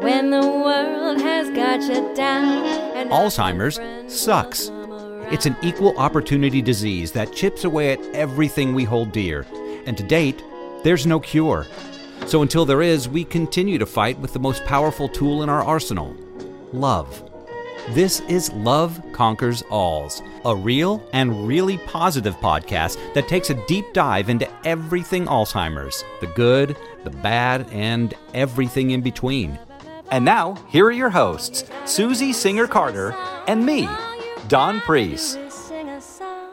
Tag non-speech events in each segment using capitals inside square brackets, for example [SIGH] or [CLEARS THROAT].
When the world has got you down. Alzheimer's sucks. It's an equal opportunity disease that chips away at everything we hold dear. And to date, there's no cure. So until there is, we continue to fight with the most powerful tool in our arsenal love. This is Love Conquers Alz, a real and really positive podcast that takes a deep dive into everything Alzheimer's the good, the bad, and everything in between. And now, here are your hosts, Susie Singer Carter and me, Don Priest. Sing a song.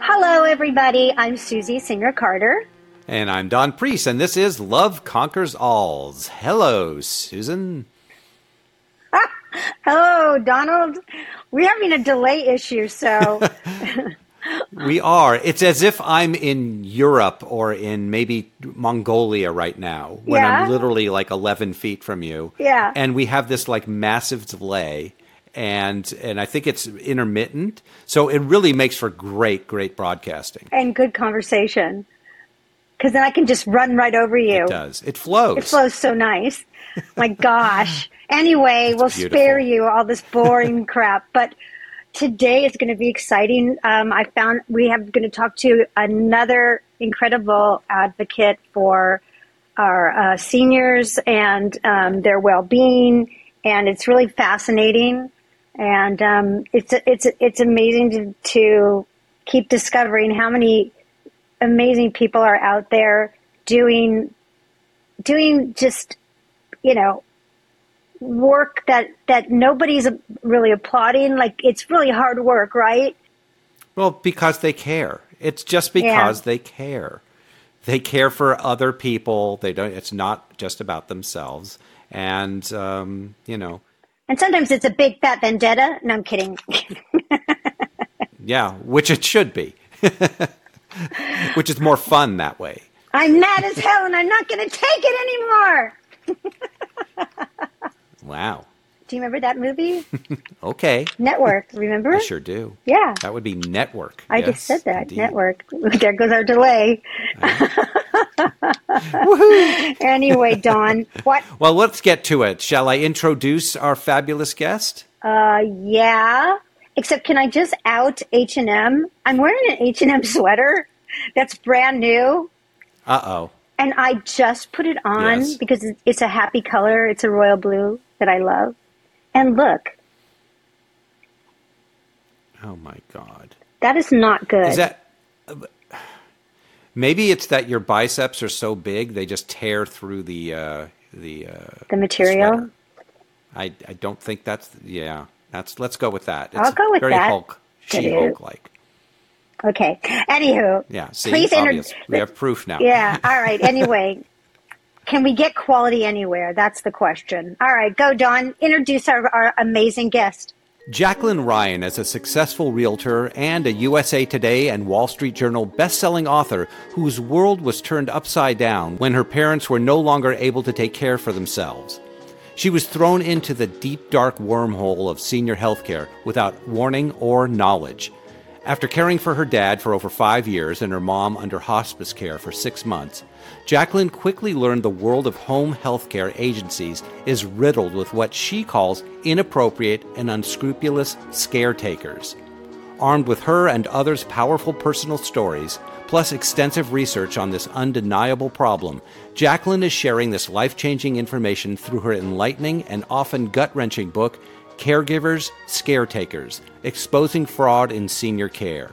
Hello, everybody. I'm Susie Singer Carter. And I'm Don Priest, and this is Love Conquers Alz. Hello, Susan. Ah, hello, Donald. We're having a delay issue, so [LAUGHS] We are. It's as if I'm in Europe or in maybe Mongolia right now, when Yeah. I'm literally like 11 feet from you. Yeah. And we have this like massive delay, and and I think it's intermittent, so it really makes for great, great broadcasting. and good conversation. Because then I can just run right over you. It does. It flows. It flows so nice. My gosh. [LAUGHS] Anyway, we'll beautiful. spare you all this boring [LAUGHS] crap. But today is going to be exciting. Um, I found we have going to talk to another incredible advocate for our uh, seniors and um, their well-being, and it's really fascinating. And um, it's it's it's amazing to, to keep discovering how many amazing people are out there doing doing just you know work that that nobody's really applauding like it's really hard work right Well, because they care. It's just because they care. They care for other people. They don't. It's not just about themselves. And um, you know, and sometimes it's a big fat vendetta no i'm kidding yeah, which it should be. [LAUGHS] which is more fun that way. i'm mad as hell and i'm not going to take it anymore [LAUGHS] Wow. do you remember that movie [LAUGHS] Okay. network remember I sure do. yeah That would be network. i Yes, just said that indeed. network [LAUGHS] there goes our delay [LAUGHS] anyway don what Well, let's get to it. Shall I introduce our fabulous guest? Uh, yeah. Except, can I just out H and M? I'm wearing an H and M sweater that's brand new, Uh oh. and I just put it on Yes. because it's a happy color. It's a royal blue that I love. And look, Oh my God. that is not good. Is that maybe it's that your biceps are so big they just tear through the uh, the uh, the material? sweater. I I don't think that's yeah. That's let's go with that. I'll go with very that. Hulk, She Hulk like. Okay. Anywho, Yeah. See, please inter- we have proof now. Yeah. All right. Anyway, [LAUGHS] can we get quality anywhere? That's the question. All right. Go, Don. Introduce our, our amazing guest. Jacklyn Ryan is a successful realtor and a USA Today and Wall Street Journal best-selling author whose world was turned upside down when her parents were no longer able to take care for themselves. She was thrown into the deep dark wormhole of senior healthcare without warning or knowledge. After caring for her dad for over five years and her mom under hospice care for six months, Jacklyn quickly learned the world of home healthcare agencies is riddled with what she calls inappropriate and unscrupulous scare takers. Armed with her and others' powerful personal stories, plus extensive research on this undeniable problem, Jacklyn is sharing this life changing information through her enlightening and often gut wrenching book, Caregivers, Scare Takers Exposing Fraud in Senior Care.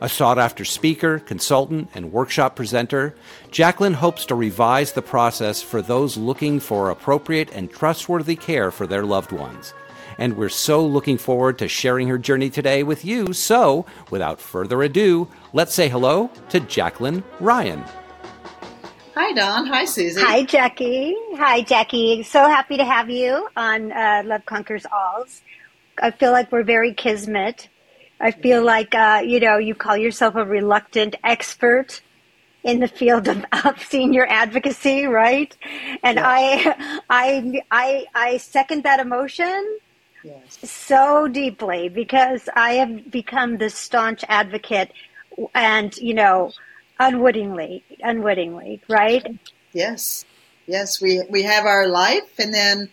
A sought after speaker, consultant, and workshop presenter, Jacklyn hopes to revise the process for those looking for appropriate and trustworthy care for their loved ones. And we're so looking forward to sharing her journey today with you. So, without further ado, let's say hello to Jacklyn Ryan. Hi, Don. Hi, Susie. Hi, Jackie. Hi, Jackie. So happy to have you on uh, Love Conquers Alz. I feel like we're very kismet. I feel like, uh, you know, you call yourself a reluctant expert in the field of, [LAUGHS] of senior advocacy, right? And I, I, I, I second that emotion Yes. so deeply because I have become this staunch advocate and, you know, unwittingly, unwittingly, right? Yes. Yes, we we have our life, and then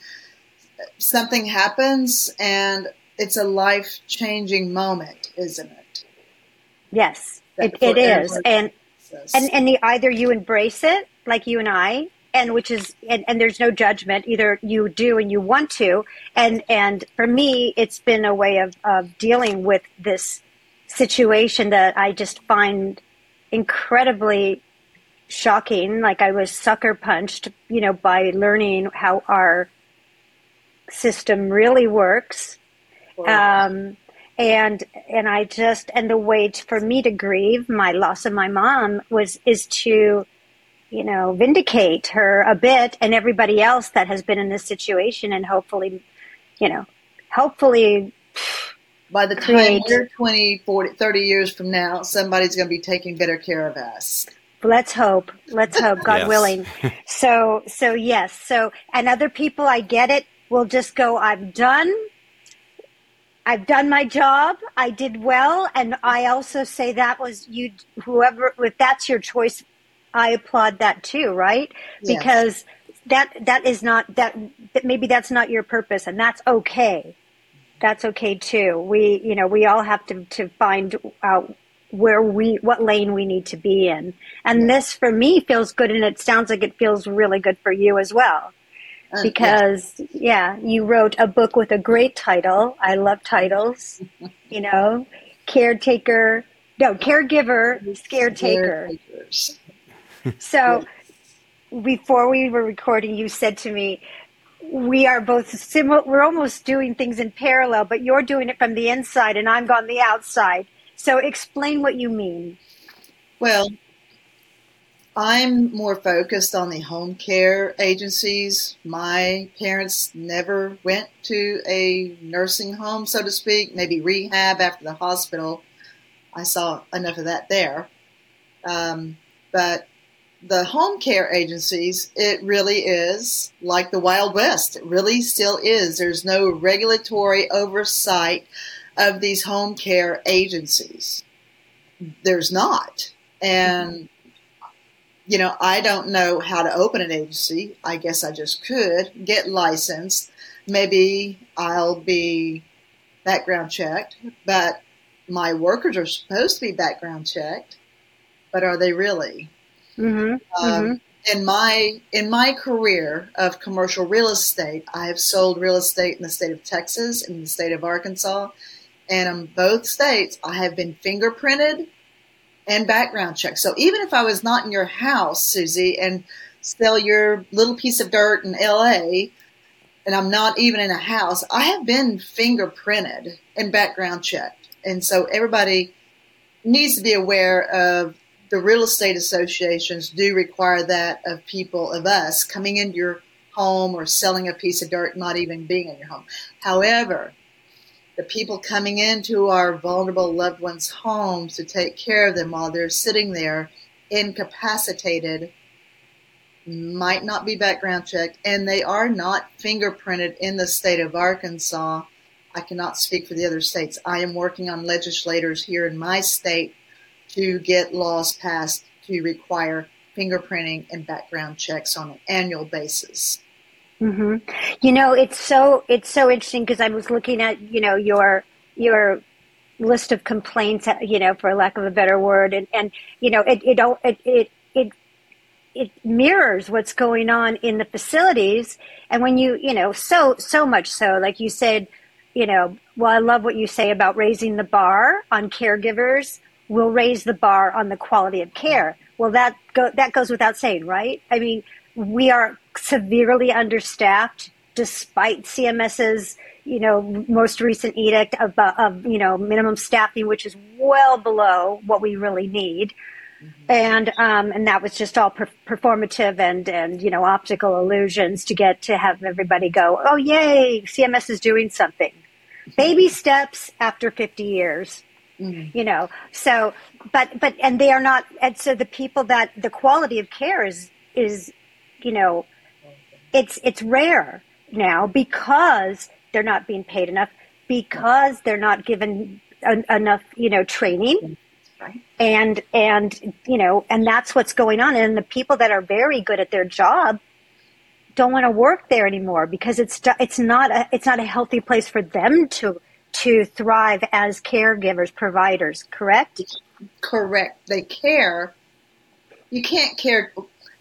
something happens, and it's a life changing moment, isn't it? Yes, it, it is, and and and the, either you embrace it, like you and I, and which is and, and there's no judgment. Either you do and you want to, and and for me, it's been a way of of dealing with this situation that I just find incredibly shocking. Like I was sucker punched, you know, by learning how our system really works. Um, and and I just and the way to, for me to grieve my loss of my mom was is to you know vindicate her a bit and everybody else that has been in this situation and hopefully you know hopefully by the time we're 20 40 30 years from now somebody's going to be taking better care of us let's hope let's hope god yes. willing [LAUGHS] so so yes so and other people i get it will just go i've done I've done my job. I did well, and I also say that was you. Whoever, if that's your choice, I applaud that too, right? Yes. Because that that is not that, that maybe that's not your purpose, and that's okay. That's okay too. We, you know, we all have to to find out where we what lane we need to be in, and this for me feels good, and it sounds like it feels really good for you as well. Uh, because yeah. yeah, you wrote a book with a great title. I love titles. [LAUGHS] you know, caretaker, no, caregiver, scaretaker. so [LAUGHS] before we were recording, you said to me, we are both similar. We're almost doing things in parallel, but you're doing it from the inside and I'm on the outside. So explain what you mean. Well, I'm more focused on the home care agencies. My parents never went to a nursing home, so to speak, maybe rehab after the hospital. I saw enough of that there. Um, but the home care agencies, it really is like the Wild West. It really still is. There's no regulatory oversight of these home care agencies. There's not. And you know, I don't know how to open an agency. I guess I just could get licensed. Maybe I'll be background checked, but my workers are supposed to be background checked, but are they really? Mm-hmm. Um, mm-hmm. In my in my career of commercial real estate, I have sold real estate in the state of Texas and the state of Arkansas, and in both states, I have been fingerprinted and background checked. So even if I was not in your house, Susie, and sell your little piece of dirt in LA, and I'm not even in a house, I have been fingerprinted and background checked. And so everybody needs to be aware of the real estate associations do require that of people, of us coming into your home or selling a piece of dirt, not even being in your home. However, the people coming into our vulnerable loved ones' homes to take care of them while they're sitting there incapacitated might not be background checked and they are not fingerprinted in the state of Arkansas. I cannot speak for the other states. I am working on legislators here in my state to get laws passed to require fingerprinting and background checks on an annual basis. Mm-hmm. You know, it's so it's so interesting because I was looking at you know your your list of complaints, you know, for lack of a better word, and and you know it it it it it, it mirrors what's going on in the facilities, and when you you know so so much so, like you said, you know, well, I love what you say about raising the bar on caregivers. We'll raise the bar on the quality of care. Well, that go, that goes without saying, right? I mean, we are severely understaffed despite CMS's you know most recent edict of, of you know minimum staffing, which is well below what we really need. Mm-hmm. And um, and that was just all per- performative and and you know optical illusions to get to have everybody go, oh yay, CMS is doing something. Baby steps after fifty years, mm-hmm. you know. So, but but and they are not. And so the people that the quality of care is is you know, it's it's rare now because they're not being paid enough, because they're not given en- enough, you know, training. Right. And and you know, and that's what's going on. And the people that are very good at their job don't want to work there anymore because it's it's not a it's not a healthy place for them to to thrive as caregivers providers correct correct they care you can't care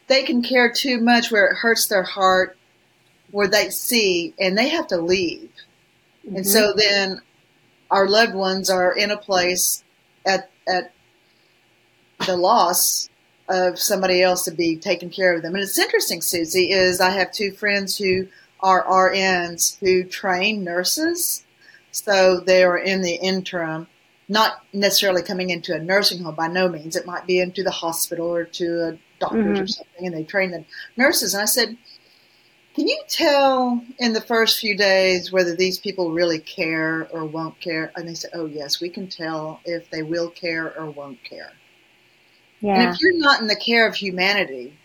they can care too much where it hurts their heart where they see and they have to leave mm-hmm. and so then our loved ones are in a place at at the loss of somebody else to be taking care of them. And it's interesting, Susie, is I have two friends who are RNs who train nurses. So they are in the interim, not necessarily coming into a nursing home by no means. It might be into the hospital or to a doctor's mm-hmm. or something, and they train the nurses. And I said, can you tell in the first few days whether these people really care or won't care? And they said, oh, yes, we can tell if they will care or won't care. Yeah. And if you're not in the care of humanity,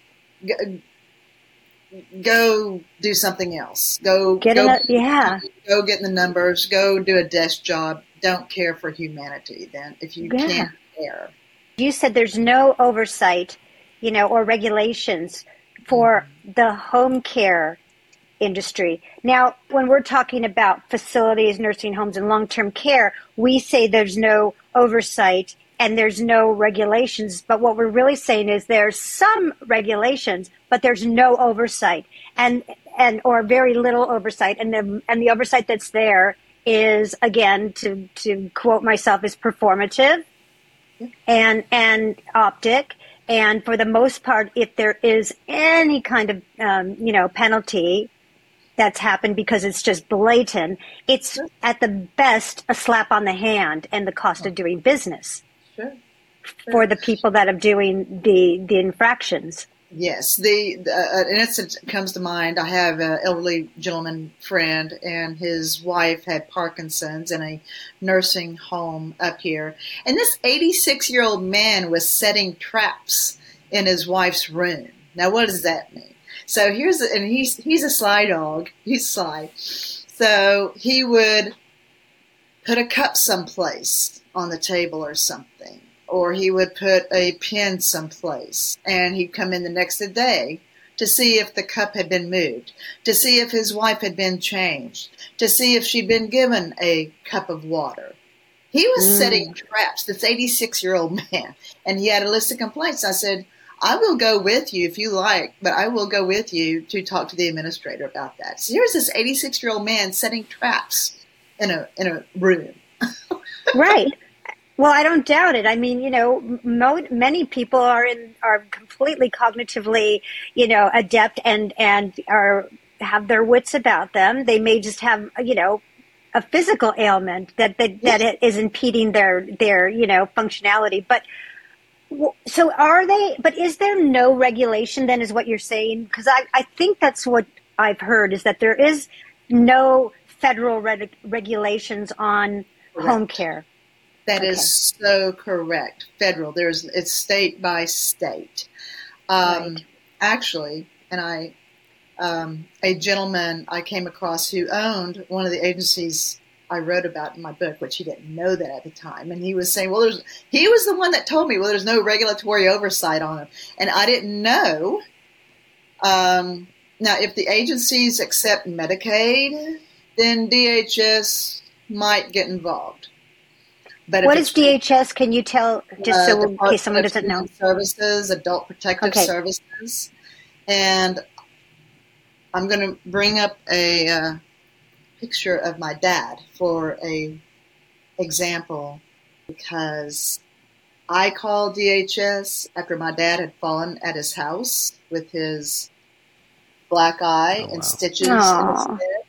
go, do something else. Go get go, yeah. Go get in the numbers. Go do a desk job. Don't care for humanity. Then, if you yeah. can't care, you said there's no oversight, you know, or regulations for mm-hmm. the home care industry. Now, when we're talking about facilities, nursing homes, and long term care, we say there's no oversight and there's no regulations. But what we're really saying is there's some regulations, but there's no oversight and and or very little oversight. And the and the oversight that's there is again to to quote myself is performative and and optic. And for the most part, if there is any kind of um, you know penalty that's happened because it's just blatant, it's at the best a slap on the hand and the cost of doing business sure. for the people that are doing the the infractions. Yes, the, the uh, an incident comes to mind. I have an elderly gentleman friend, and his wife had Parkinson's in a nursing home up here. And this 86 year old man was setting traps in his wife's room. Now, what does that mean? So here's, and he's he's a sly dog. He's sly. So he would put a cup someplace on the table or something. Or he would put a pin someplace and he'd come in the next day to see if the cup had been moved, to see if his wife had been changed, to see if she'd been given a cup of water. He was mm. setting traps, this 86 year old [LAUGHS] man, and he had a list of complaints. I said, I will go with you if you like, but I will go with you to talk to the administrator about that. So here's this 86 year old man setting traps in a in a room. [LAUGHS] right. Well, I don't doubt it. I mean, you know, mo- many people are in are completely cognitively, you know, adept and and are have their wits about them. They may just have, you know, a physical ailment that that, that is impeding their their you know functionality. But so are they? But is there no regulation then? Is what you're saying? Because I I think that's what I've heard is that there is no federal reg- regulations on Correct. home care. That okay. is so correct. Federal. There's it's state by state. Um, right. Actually, and I, um, a gentleman I came across who owned one of the agencies I wrote about in my book, which he didn't know that at the time, and he was saying, "Well, there's." He was the one that told me, "Well, there's no regulatory oversight on them," and I didn't know. Um, now, if the agencies accept Medicaid, then DHS might get involved. But what is DHS? Can you tell, just uh, so in case someone doesn't know? Services, Adult Protective okay. Services, and I'm going to bring up a uh, picture of my dad for a example because I called DHS after my dad had fallen at his house with his black eye oh, wow. and stitches Aww. in his head.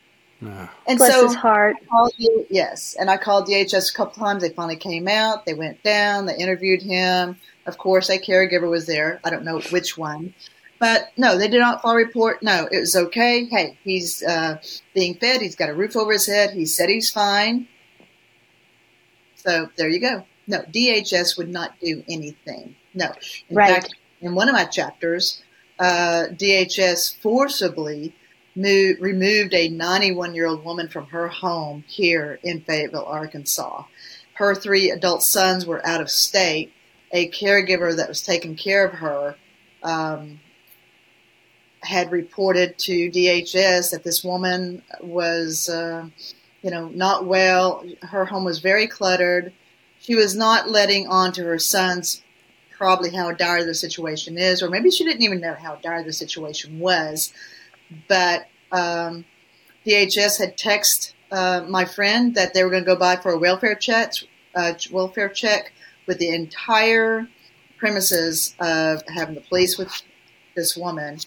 And Bless so his heart. You, yes, and I called DHS a couple times. They finally came out. They went down. They interviewed him. Of course, a caregiver was there. I don't know which one, but no, they did not file a report. No, it was okay. Hey, he's uh, being fed. He's got a roof over his head. He said he's fine. So there you go. No, DHS would not do anything. No. In right. fact, in one of my chapters, uh, DHS forcibly moved, removed a 91 year old woman from her home here in Fayetteville, Arkansas. Her three adult sons were out of state. A caregiver that was taking care of her um, had reported to DHS that this woman was, uh, you know, not well. Her home was very cluttered. She was not letting on to her sons probably how dire the situation is, or maybe she didn't even know how dire the situation was. But um, DHS had texted uh, my friend that they were going to go by for a welfare check, uh, welfare check with the entire premises of having the police with this woman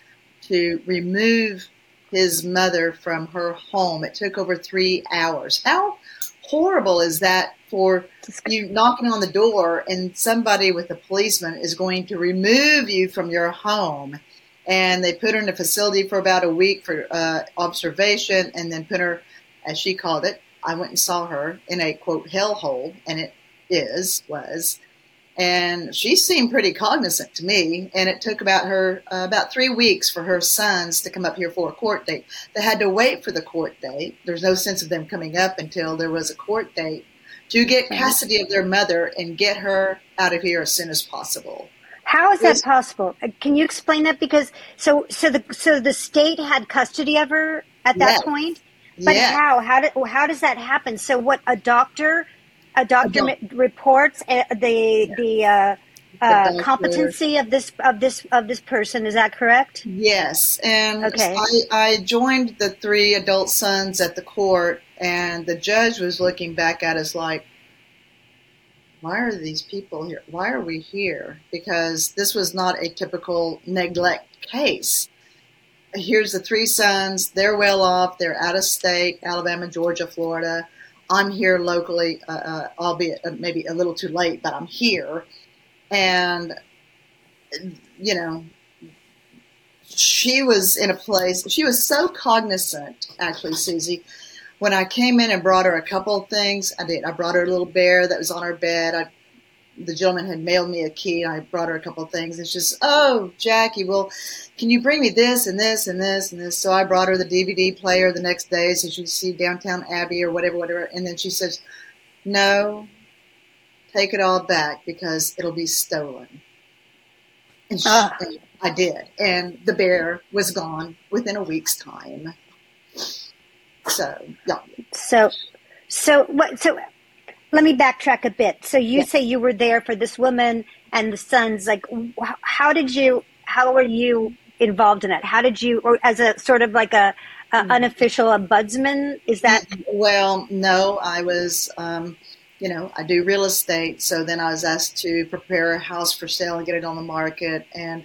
to remove his mother from her home. It took over three hours. How horrible is that for you knocking on the door and somebody with a policeman is going to remove you from your home? And they put her in a facility for about a week for uh, observation and then put her, as she called it, I went and saw her in a quote hellhole, and it is, was, and she seemed pretty cognizant to me. And it took about her uh, about three weeks for her sons to come up here for a court date. They had to wait for the court date. There's no sense of them coming up until there was a court date to get custody of their mother and get her out of here as soon as possible. How is that possible? Uh, can you explain that? Because so so the so the state had custody of her at that Yes. point, but Yes. how how did how does that happen? So what a doctor a doctor doc- reports uh, the the uh, uh, competency of this of this of this person. Is that correct? Yes, and Okay. I, I joined the three adult sons at the court, and the judge was looking back at us like, why are these people here? Why are we here? Because this was not a typical neglect case. Here's the three sons. They're well off. They're out of state Alabama, Georgia, Florida. I'm here locally, uh, uh, albeit uh, maybe a little too late, but I'm here. And, you know, she was in a place, she was so cognizant, actually, Susie. When I came in and brought her a couple of things, I did. I brought her a little bear that was on her bed. I, the gentleman had mailed me a key, and I brought her a couple of things. And she's, oh, Jackie, well, can you bring me this and this and this and this? So I brought her the DVD player the next day, so she'd see Downton Abbey or whatever, whatever. And then she says, no, take it all back because it'll be stolen. And she, Ah. and I did. And the bear was gone within a week's time. So, yeah. So so what so. Let me backtrack a bit. So you say you were there for this woman and the sons. Like, wh- how did you? How were you involved in it? How did you, or as a sort of like a, a Hmm. unofficial ombudsman? Is that Well, no, I was, um, you know, I do real estate. So then I was asked to prepare a house for sale and get it on the market. And,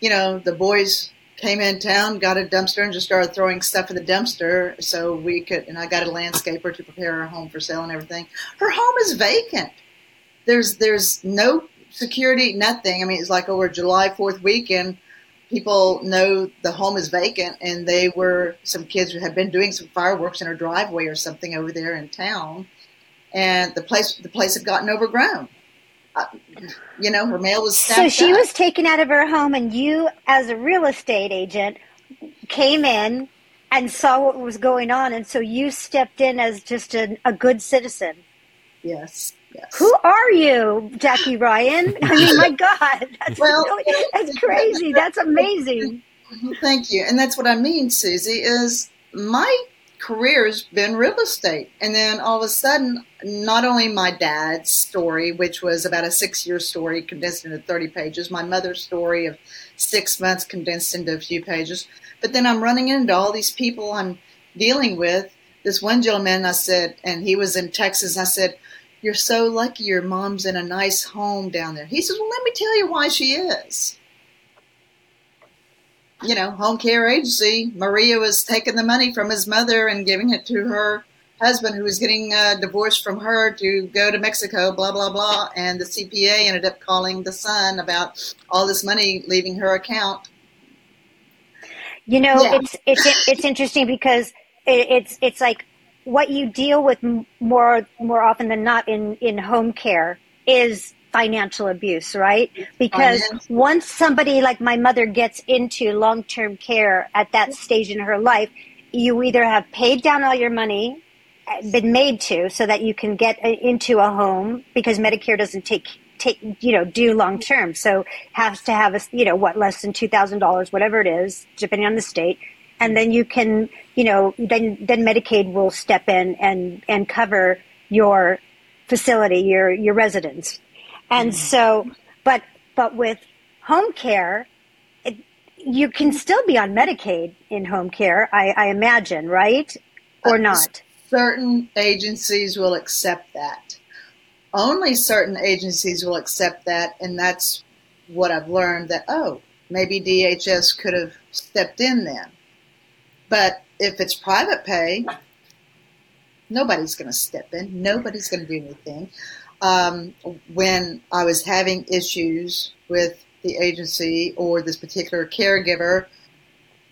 you know, the boys came in town, got a dumpster, and just started throwing stuff in the dumpster so we could, and I got a landscaper to prepare her home for sale and everything. Her home is vacant. There's, there's no security, nothing. I mean, it's like over July 4th weekend, people know the home is vacant and they were some kids who had been doing some fireworks in her driveway or something over there in town and the place the place had gotten overgrown you know her mail was so? She up. was taken out of her home, and you, as a real estate agent, came in and saw what was going on, and so you stepped in as just a, a good citizen. yes yes Who are you, Jackie Ryan? [LAUGHS] I mean, my God, that's Well- [LAUGHS] really, that's crazy. That's amazing. [LAUGHS] thank you and that's what i mean susie is my career has been real estate. And then all of a sudden not only my dad's story which was about a six year story condensed into 30 pages my mother's story of six months condensed into a few pages but then i'm running into all these people i'm dealing with. This one gentleman i said and he was in texas i said you're so lucky your mom's in a nice home down there. He says well let me tell you why she is you know, home care agency, Maria was taking the money from his mother and giving it to her husband, who was getting uh, divorced from her to go to Mexico, blah, blah, blah. And the CPA ended up calling the son about all this money leaving her account. You know, Yeah. it's it's it's interesting because it, it's it's like what you deal with more more often than not in in home care is financial abuse, right? Because once somebody like my mother gets into long term care at that stage in her life, you either have paid down all your money, uh, been made to, so that you can get uh, into a home because Medicare doesn't take take you know do long term. So has to have a you know what less than two thousand dollars, whatever it is, depending on the state, and then you can you know then then Medicaid will step in and and cover your facility, your your residence, and so but but with home care. It, you can still be on Medicaid in home care, I, I imagine, right? Or uh, not? Certain agencies will accept that only certain agencies will accept that, and that's what I've learned that, oh, maybe DHS could have stepped in then. But if it's private pay, nobody's going to step in, nobody's going to do anything. Um, when I was having issues with the agency or this particular caregiver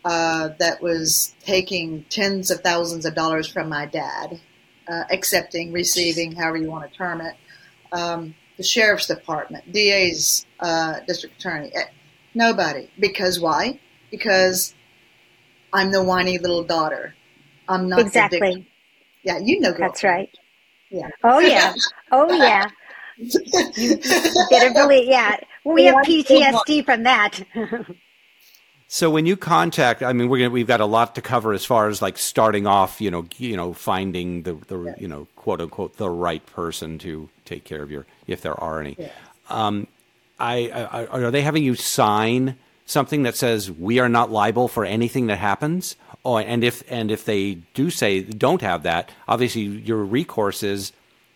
uh, that was taking tens of thousands of dollars from my dad, uh, accepting, receiving, however you want to term it, um, the sheriff's department, DA's, uh, district attorney. Eh, nobody. Because why? Because I'm the whiny little daughter. I'm not exactly. Yeah, you know. That's right. Yeah. Oh yeah. Oh yeah. you better believe. Yeah, we have PTSD from that. So when you contact, I mean, we're gonna, we've got a lot to cover as far as like starting off, you know, you know, finding the, the you know, quote unquote, the right person to take care of your, if there are any. Yeah. Um, I, I, are they having you sign something that says we are not liable for anything that happens? Oh, and if and if they do say don't have that, obviously your recourse is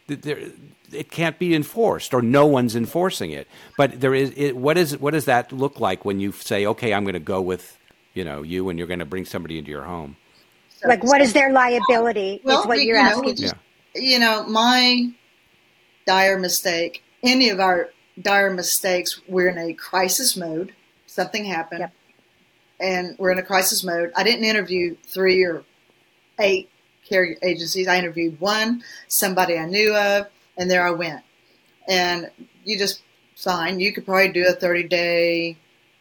it can't be enforced or no one's enforcing it. But there is it, what is what does that look like when you say okay, I'm going to go with you know you and you're going to bring somebody into your home? Like what is their liability? Well, is what you're you know, asking. Just, yeah. You know, my dire mistake. Any of our dire mistakes, we're in a crisis mode. Something happened, yep. and we're in a crisis mode. I didn't interview three or eight care agencies. I interviewed one, somebody I knew of, and there I went. And you just sign. You could probably do a 30 day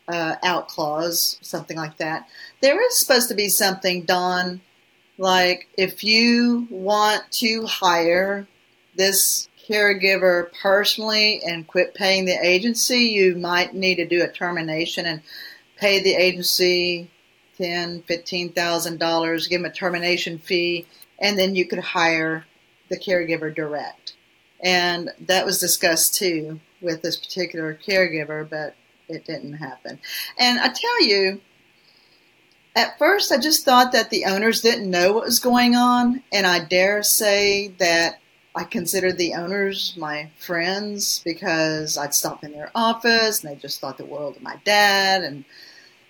uh, out clause, something like that. There is supposed to be something, Don, like if you want to hire this caregiver personally and quit paying the agency, you might need to do a termination and pay the agency ten, fifteen thousand dollars, give them a termination fee, and then you could hire the caregiver direct. And that was discussed too with this particular caregiver, but it didn't happen. And I tell you, at first I just thought that the owners didn't know what was going on, and I dare say that I considered the owners my friends because I'd stop in their office and they just thought the world of my dad and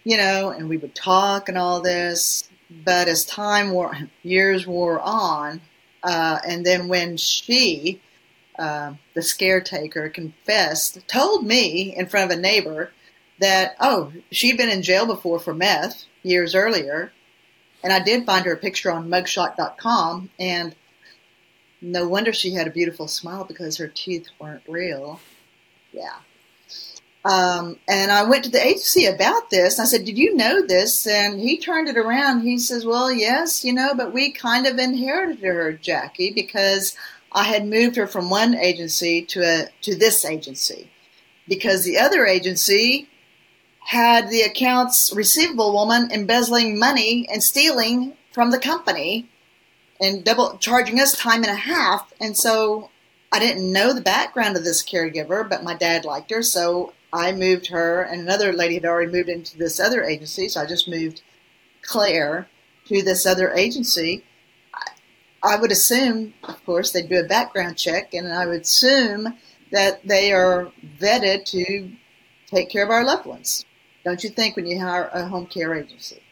you know, and we would talk and all this. But as time wore, years wore on, uh, and then when she, uh, the scare taker, confessed, told me in front of a neighbor that, oh, she'd been in jail before for meth years earlier. And I did find her a picture on mugshot.com, and no wonder she had a beautiful smile because her teeth weren't real. Yeah. Um, and I went to the agency about this. I said, Did you know this? And he turned it around. He says, Well, yes, you know, but we kind of inherited her, Jackie, because I had moved her from one agency to a to this agency. Because the other agency had the accounts receivable woman embezzling money and stealing from the company and double charging us time and a half. And so I didn't know the background of this caregiver, but my dad liked her, so I moved her, and another lady had already moved into this other agency, so I just moved Claire to this other agency. I, would assume, of course, they'd do a background check, and I would assume that they are vetted to take care of our loved ones. Don't you think when you hire a home care agency?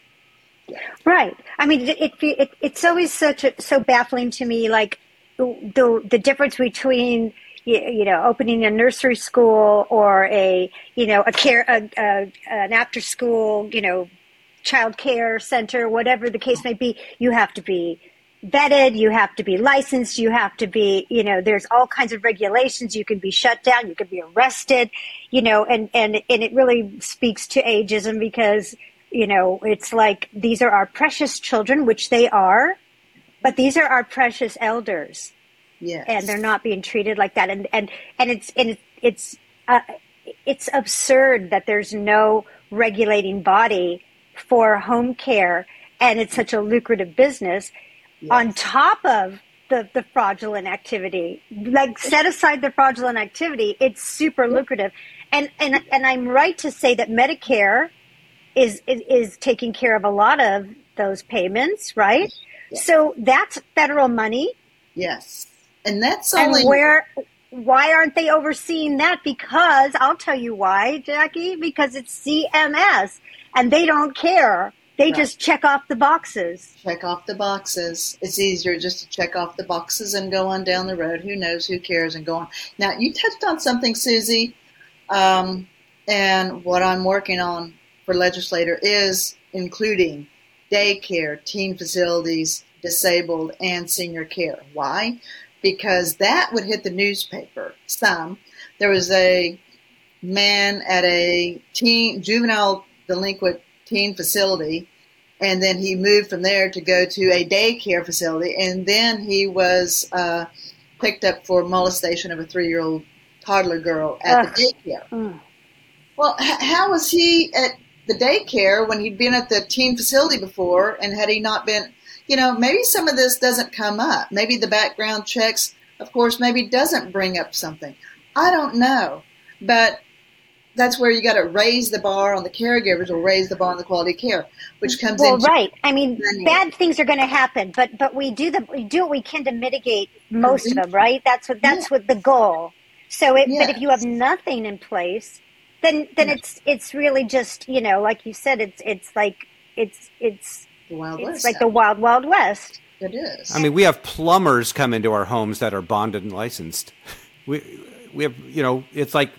Right. I mean, it, it, it, it's always such a, so baffling to me, like the the difference between you, know opening a nursery school or a you know a care a, a, an after school you know child care center, whatever the case may be. You have to be vetted, you have to be licensed, you have to be, you know, there's all kinds of regulations. You can be shut down, you can be arrested, you know, and, and, and it really speaks to ageism because you know, it's like these are our precious children, which they are, but these are our precious elders. Yes. And they're not being treated like that. And, and, and it's, and it's uh, it's absurd that there's no regulating body for home care and it's such a lucrative business yes. on top of the, the fraudulent activity like set aside the fraudulent activity it's super lucrative and and and i'm right to say that medicare is is, taking care of a lot of those payments right yes. so that's federal money yes and that's only and where why aren't they overseeing that? Because I'll tell you why, Jackie, because it's CMS and they don't care. They right. just check off the boxes. Check off the boxes. It's easier just to check off the boxes and go on down the road. Who knows? Who cares? And go on. Now, you touched on something, Susie, um, and what I'm working on for legislator is including daycare, teen facilities, disabled, and senior care. Why? because that would hit the newspaper some. There was a man at a teen juvenile delinquent teen facility and then he moved from there to go to a daycare facility and then he was uh, picked up for molestation of a three-year-old toddler girl at Ugh. the daycare well h- how was he at the daycare when he'd been at the teen facility before and had he not been you know, maybe some of this doesn't come up. Maybe the background checks, of course, maybe doesn't bring up something. I don't know. But that's where you got to raise the bar on the caregivers or raise the bar on the quality care, which comes in. well, right. I mean, bad things are going to happen, but but we do the we do what we can to mitigate most mm-hmm. of them, right? That's what that's yeah. what the goal. So, it, but if you have nothing in place, then then it's it's really just you know, like you said, it's it's like it's it's the Wild it's West. like the Wild Wild West. It is. I mean, we have plumbers come into our homes that are bonded and licensed. We we have you know it's like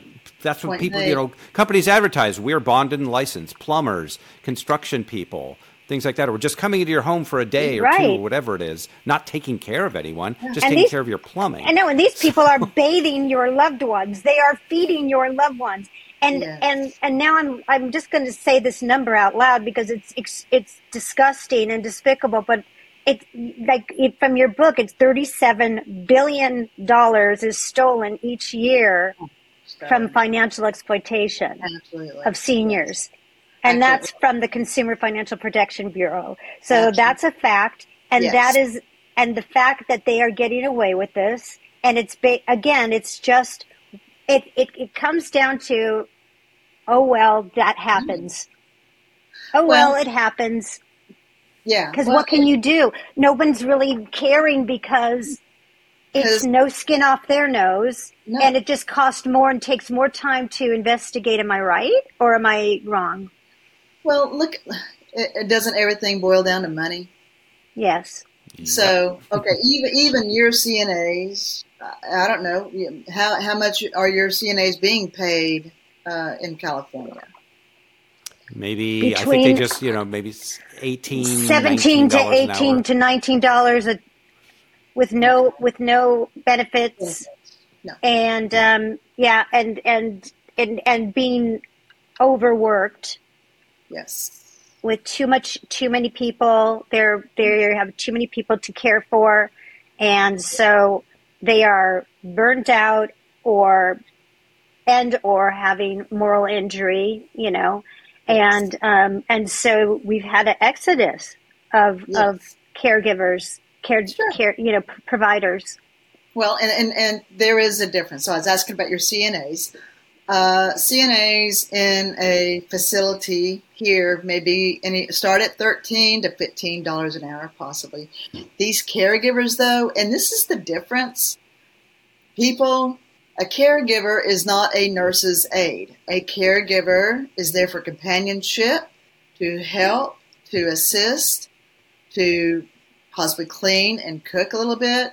that's what Point people you know companies advertise. We're bonded and licensed. Plumbers, construction people, things like that, or just coming into your home for a day or right. two, or whatever it is, not taking care of anyone, just and taking these, care of your plumbing. I know, and these [LAUGHS] people are bathing your loved ones. They are feeding your loved ones. And yes. and and now I'm I'm just going to say this number out loud because it's it's, it's disgusting and despicable, but it's like it, from your book, it's thirty-seven billion dollars is stolen each year from financial exploitation Absolutely. of seniors, and Absolutely. that's from the Consumer Financial Protection Bureau. So Absolutely. that's a fact, and yes. that is, and the fact that they are getting away with this, and it's ba- again, it's just it, it, it comes down to, oh, well, that happens. Mm. Oh, well, well it happens. Yeah. Because well, what can you do? No one's really caring because it's no skin off their nose no. and it just costs more and takes more time to investigate. Am I right or am I wrong? Well, look, it, doesn't everything boil down to money? Yes. So, okay, even even your CNAs, I don't know how how much are your CNAs being paid uh, in California? Maybe Between I think they just you know maybe 18 17 to 18 to 19 dollars with no with no benefits. No. and um, yeah and and and and being overworked. Yes. With too much too many people. They're they have too many people to care for. And so they are burnt out or and or having moral injury you know and um, and so we've had an exodus of yes. of caregivers care, sure. care you know p- providers well and, and and there is a difference so i was asking about your cnas uh, CNAs in a facility here maybe any start at thirteen to fifteen dollars an hour, possibly. These caregivers, though, and this is the difference. People, a caregiver is not a nurse's aide. A caregiver is there for companionship, to help, to assist, to possibly clean and cook a little bit,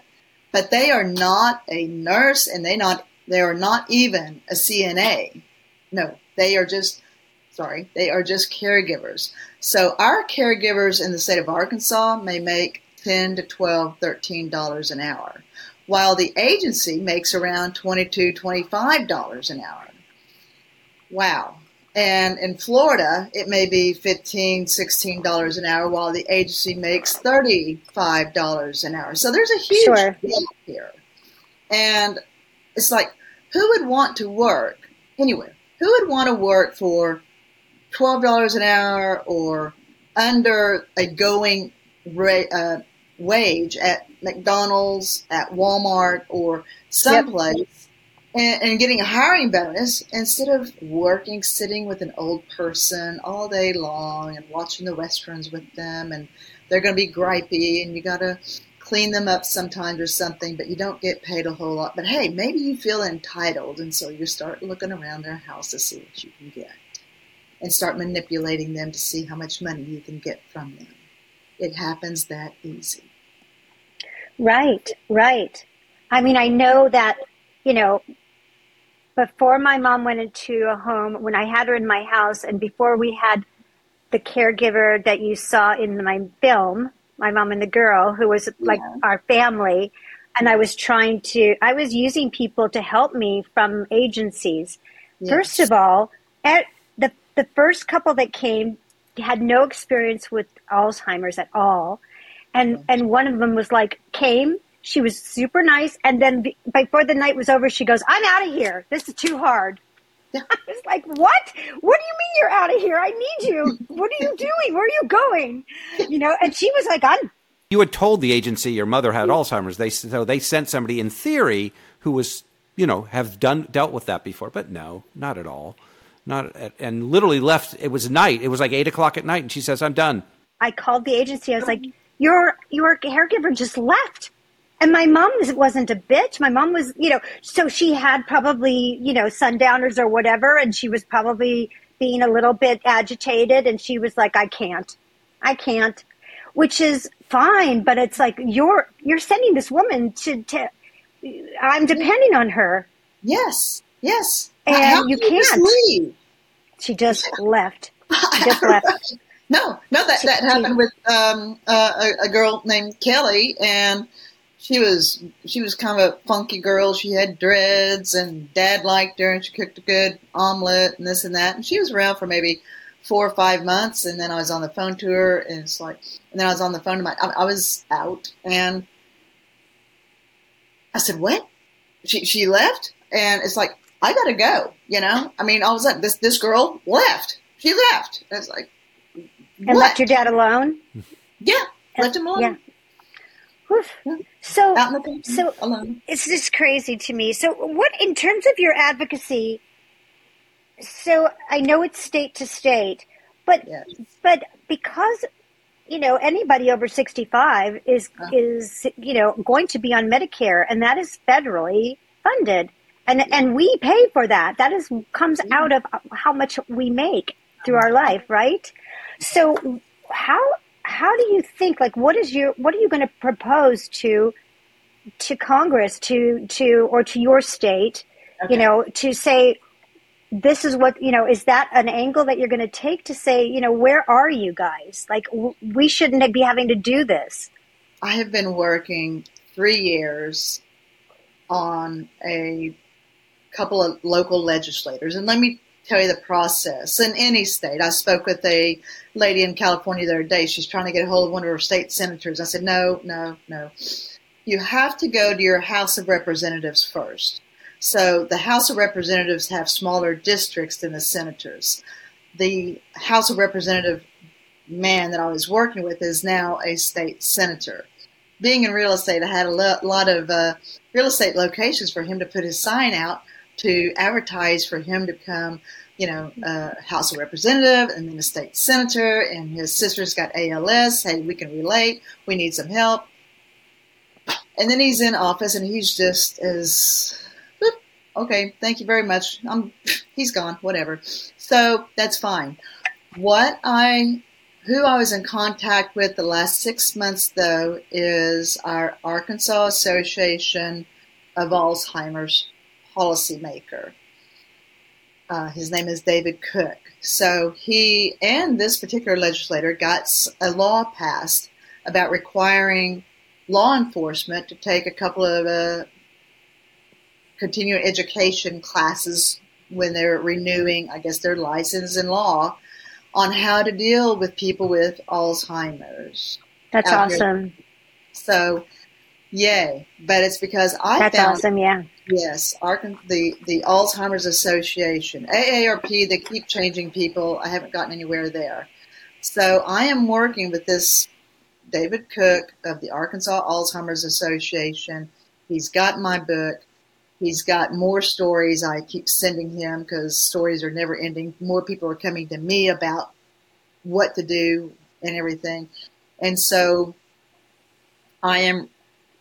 but they are not a nurse and they not they are not even a CNA. No, they are just, sorry, they are just caregivers. So our caregivers in the state of Arkansas may make 10 to 12, 13 dollars an hour, while the agency makes around 22, 25 dollars an hour. Wow. And in Florida, it may be 15, 16 dollars an hour, while the agency makes 35 dollars an hour. So there's a huge sure. gap here. And it's like who would want to work anywhere? Who would want to work for twelve dollars an hour or under a going rate, uh, wage at McDonald's, at Walmart, or someplace, yep. and, and, getting a hiring bonus instead of working, sitting with an old person all day long and watching the westerns with them, and they're going to be gripey, and you got to clean them up sometimes or something, but you don't get paid a whole lot. But hey, maybe you feel entitled, and so you start looking around their house to see what you can get and start manipulating them to see how much money you can get from them. It happens that easy. Right, right. I mean, I know that, you know, before my mom went into a home, when I had her in my house, and before we had the caregiver that you saw in my film, my mom and the girl, who was like yeah. our family, and I was trying to, I was using people to help me from agencies. Yes. First of all, at the the first couple that came had no experience with Alzheimer's at all, and and one of them was like came. She was super nice, and then before the night was over, she goes, "I'm out of here. This is too hard." [LAUGHS] I was like, "What? What do you mean you're out of here? I need you. What are you [LAUGHS] doing? Where are you going?" You know, and she was like, "I'm." You had told the agency your mother had Alzheimer's. They so they sent somebody in theory who was you know have done dealt with that before, but no, not at all not and literally left. It was night. It was like eight o'clock at night, and she says, "I'm done." I called the agency. I was like, "Your your caregiver just left." And my mom wasn't a bitch. My mom was, you know, so she had probably, you know, sundowners or whatever, and she was probably being a little bit agitated. And she was like, "I can't, I can't," which is fine, but it's like you're you're sending this woman to to. I'm depending on her. Yes, yes, and How you can't. She just [LAUGHS] left. She just [LAUGHS] left. No, no, that, that happened with um, uh, a, a, girl named Kelly, and she was she was kind of a funky girl. She had dreads, and Dad liked her, and she cooked a good omelet and this and that. And she was around for maybe four or five months, and then I was on the phone to her, and it's like, and then I was on the phone to my, I, I was out, and I said, "What?" She she left, and it's like I gotta go. You know, I mean, all of a sudden, this this girl left. She left. And it's like, and left your dad alone. Yeah, left him alone. Yeah. So, so alone. it's just crazy to me. So, what in terms of your advocacy? So, I know it's state to state, but yes. but because you know anybody over 65 is uh-huh. is you know going to be on medicare and that is federally funded and and we pay for that. That is comes out of how much we make through our life, right? So how how do you think? Like, what is your what are you going to propose to to Congress to to or to your state? Okay. You know, to say this is what you know is that an angle that you're going to take to say you know where are you guys like w- we shouldn't be having to do this i have been working three years on a couple of local legislators. And let me tell you the process. In any state, I spoke with a lady in California the other day. She's trying to get a hold of one of her state senators. I said, no, no, no. You have to go to your House of Representatives first. So the House of Representatives have smaller districts than the senators. The House of Representative man that I was working with is now a state senator. Being in real estate, I had a lot of uh, real estate locations for him to put his sign out to advertise for him to become, you know, a House of Representative and then a state senator. And his sister's got ALS. Hey, we can relate. We need some help. And then he's in office and he's just as, okay, thank you very much. I'm, he's gone, whatever. So that's fine. What I, who I was in contact with the last six months though is our Arkansas Association of Alzheimer's policymaker. Uh, his name is David Cook. So he and this particular legislator got a law passed about requiring law enforcement to take a couple of uh, continuing education classes when they're renewing, I guess, their license in law on how to deal with people with Alzheimer's. That's awesome. Here. So, yay! But it's because I That's found awesome. Yeah Yes, the the Alzheimer's Association, AARP. They keep changing people. I haven't gotten anywhere there. So I am working with this David Cook of the Arkansas Alzheimer's Association. He's got my book. He's got more stories I keep sending him because stories are never ending. More people are coming to me about what to do and everything. And so I am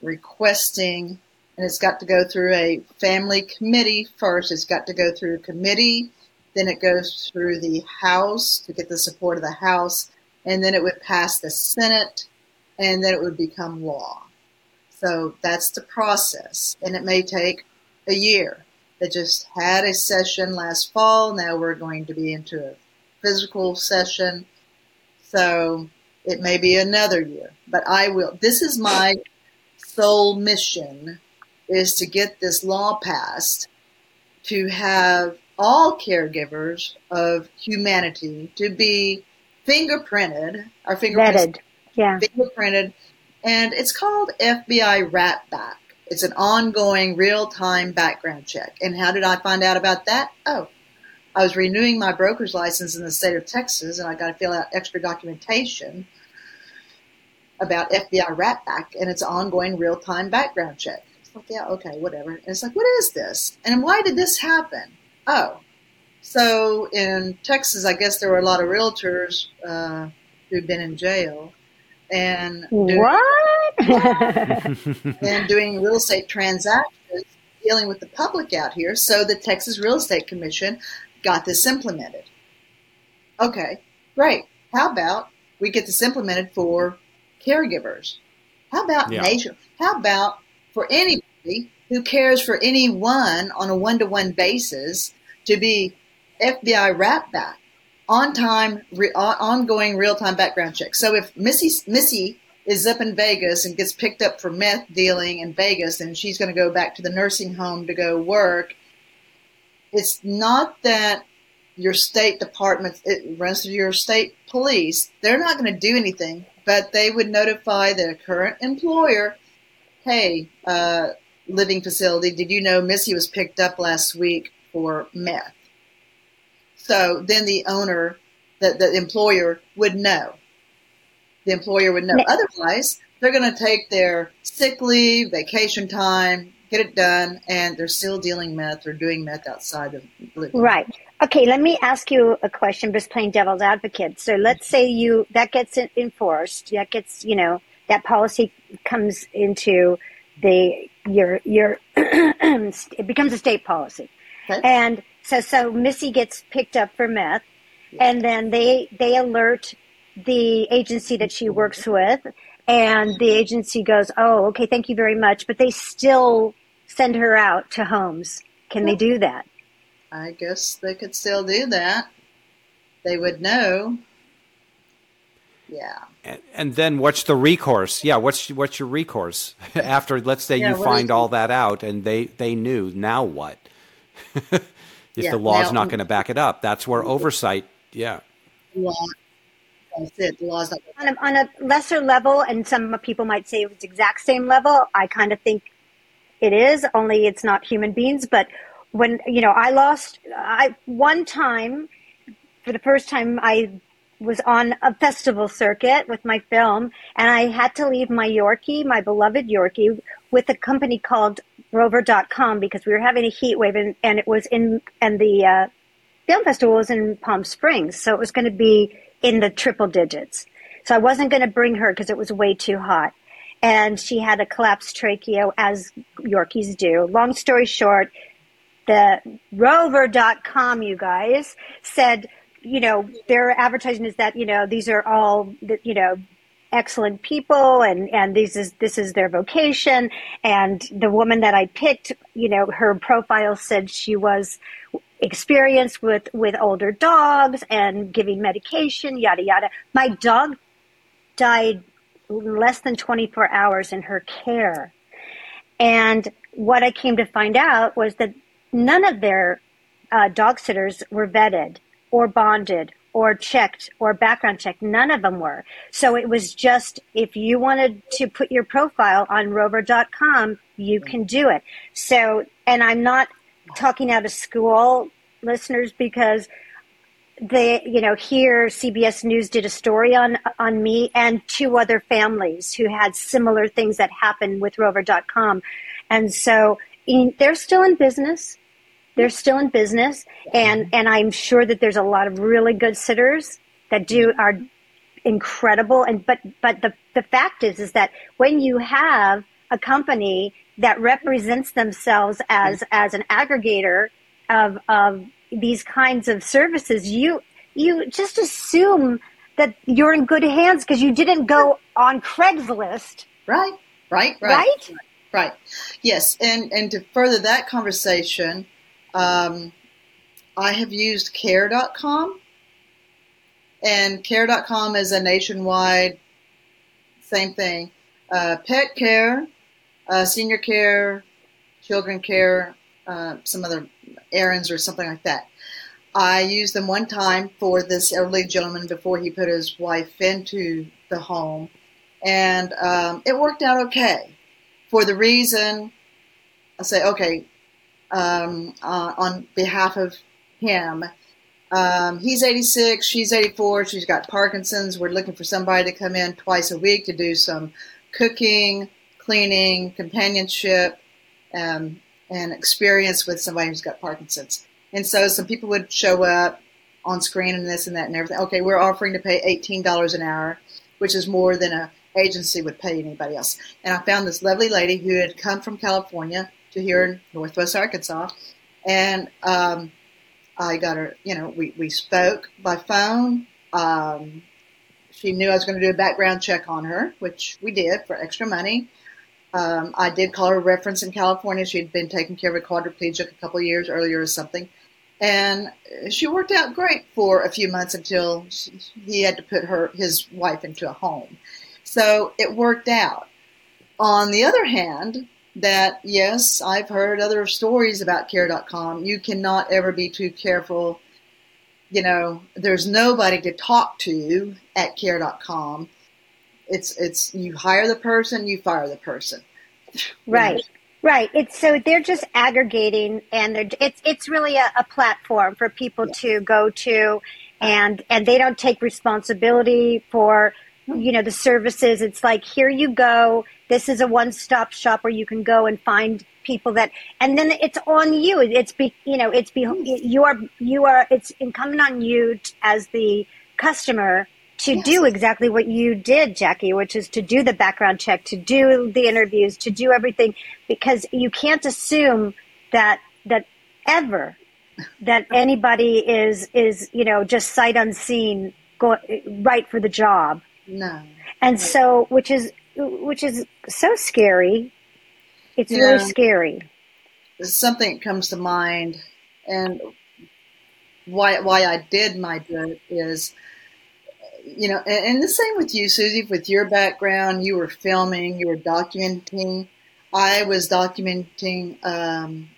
requesting and it's got to go through a family committee first. It's got to go through a committee, then it goes through the House to get the support of the House, and then it would pass the Senate, and then it would become law. So that's the process, and it may take a year. They just had a session last fall. Now we're going to be into a fiscal session. So it may be another year, but I will. This is my sole mission is to get this law passed to have all caregivers of humanity to be fingerprinted or fingerprinted, yeah, fingerprinted, and it's called FBI Rap Back. It's an ongoing, real-time background check. And how did I find out about that? Oh, I was renewing my broker's license in the state of Texas, and I got to fill out extra documentation about FBI Rap Back, and it's an ongoing, real-time background check like, yeah, okay, whatever. And it's like, what is this? And why did this happen? Oh, so in Texas, I guess there were a lot of realtors uh, who'd been in jail and doing, what? [LAUGHS] [LAUGHS] and doing real estate transactions, dealing with the public out here. So the Texas Real Estate Commission got this implemented. Okay, great. How about we get this implemented for caregivers? How about yeah. nation? How about for anybody who cares for anyone on a one to one basis to be FBI Rap Back on time, re- ongoing real time background check. So if Missy, Missy is up in Vegas and gets picked up for meth dealing in Vegas and she's going to go back to the nursing home to go work, it's not that your state department, it runs through your state police. They're not going to do anything, but they would notify their current employer hey, uh, living facility, did you know Missy was picked up last week for meth? So then the owner, the, the employer would know. The employer would know. Otherwise, they're going to take their sick leave, vacation time, get it done, and they're still dealing meth or doing meth outside of living. Right. Okay, let me ask you a question, just playing devil's advocate. So let's say you that gets enforced, that gets you know that policy comes into the your your [CLEARS THROAT] it becomes a state policy, okay. and so so Missy gets picked up for meth, yeah. and then they they alert the agency that she works with, and the agency goes, oh okay, thank you very much, but they still send her out to homes. Can yeah. they do that? I guess they could still do that. They would know. Yeah. And, and, then what's the recourse? Yeah, what's what's your recourse [LAUGHS] after? Let's say yeah, you find all that out, and they they knew. Now what? [LAUGHS] if yeah, the law's now, not going to back it up, that's where mm-hmm. oversight. Yeah. Law. That's it. The law's not. On a, on a lesser level, and some people might say it's exact same level. I kind of think it is. Only it's not human beings. But when you know, I lost. I one time for the first time I was on a festival circuit with my film, and I had to leave my Yorkie, my beloved Yorkie, with a company called Rover.com because we were having a heat wave, and, and it was in and the uh, film festival was in Palm Springs, so it was going to be in the triple digits. So I wasn't going to bring her because it was way too hot. And she had a collapsed trachea, as Yorkies do. Long story short, the rover.com, you guys, said you know, their advertising is that, you know, these are all, you know, excellent people and, and this is, this is their vocation. And the woman that I picked, you know, her profile said she was experienced with, with older dogs and giving medication, yada, yada. My dog died less than 24 hours in her care. And what I came to find out was that none of their uh, dog sitters were vetted or bonded or checked or background checked. None of them were. So it was just if you wanted to put your profile on rover.com, you can do it. So, and I'm not talking out of school listeners because they, you know, here CBS News did a story on on me and two other families who had similar things that happened with Rover.com, and so in, they're still in business. They're still in business, and mm-hmm. and I'm sure that there's a lot of really good sitters that do mm-hmm. are incredible. And but but the the fact is is that when you have a company that represents themselves as mm-hmm. as an aggregator of of these kinds of services, you you just assume that you're in good hands because you didn't go on Craigslist. Right, right, right, right, right. Yes, and and to further that conversation, um, I have used Care.com, and Care.com is a nationwide same thing, uh, pet care, uh, senior care, children care, uh, some other errands or something like that. I used them one time for this elderly gentleman before he put his wife into the home, and um, it worked out okay. For the reason, I say, okay, um, uh, on behalf of him, um, he's 86, she's 84, she's got Parkinson's. We're looking for somebody to come in twice a week to do some cooking, cleaning, companionship, um, and experience with somebody who's got Parkinson's. And so some people would show up on screen and this and that and everything. Okay, we're offering to pay $18 an hour, which is more than a agency would pay anybody else. And I found this lovely lady who had come from California here in Northwest Arkansas. And um, I got her, you know, we, we spoke by phone. Um, she knew I was going to do a background check on her, which we did for extra money. Um, I did call her reference in California. She'd been taking care of a quadriplegic a couple of years earlier or something. And she worked out great for a few months until she, he had to put her his wife into a home. So it worked out. On the other hand, that yes, I've heard other stories about care.com. You cannot ever be too careful. You know, there's nobody to talk to at care.com. It's it's you hire the person, you fire the person. [LAUGHS] Right. Right. It's so they're just aggregating, and they're it's it's really a, a platform for people yeah. to go to, and and they don't take responsibility for you know the services. It's like here you go. This is a one stop shop where you can go and find people that, and then it's on you. It's be you know it's be you are you are it's incumbent on you as the customer to yes. do exactly what you did, Jackie, which is to do the background check, to do the interviews, to do everything, because you can't assume that that ever that [LAUGHS] anybody is is you know just sight unseen go right for the job. No. And so, which is which is so scary. It's yeah. really scary. Something comes to mind, and why why I did my book is you know, and, and, the same with you, Susie, with your background, you were filming, you were documenting. I was documenting um,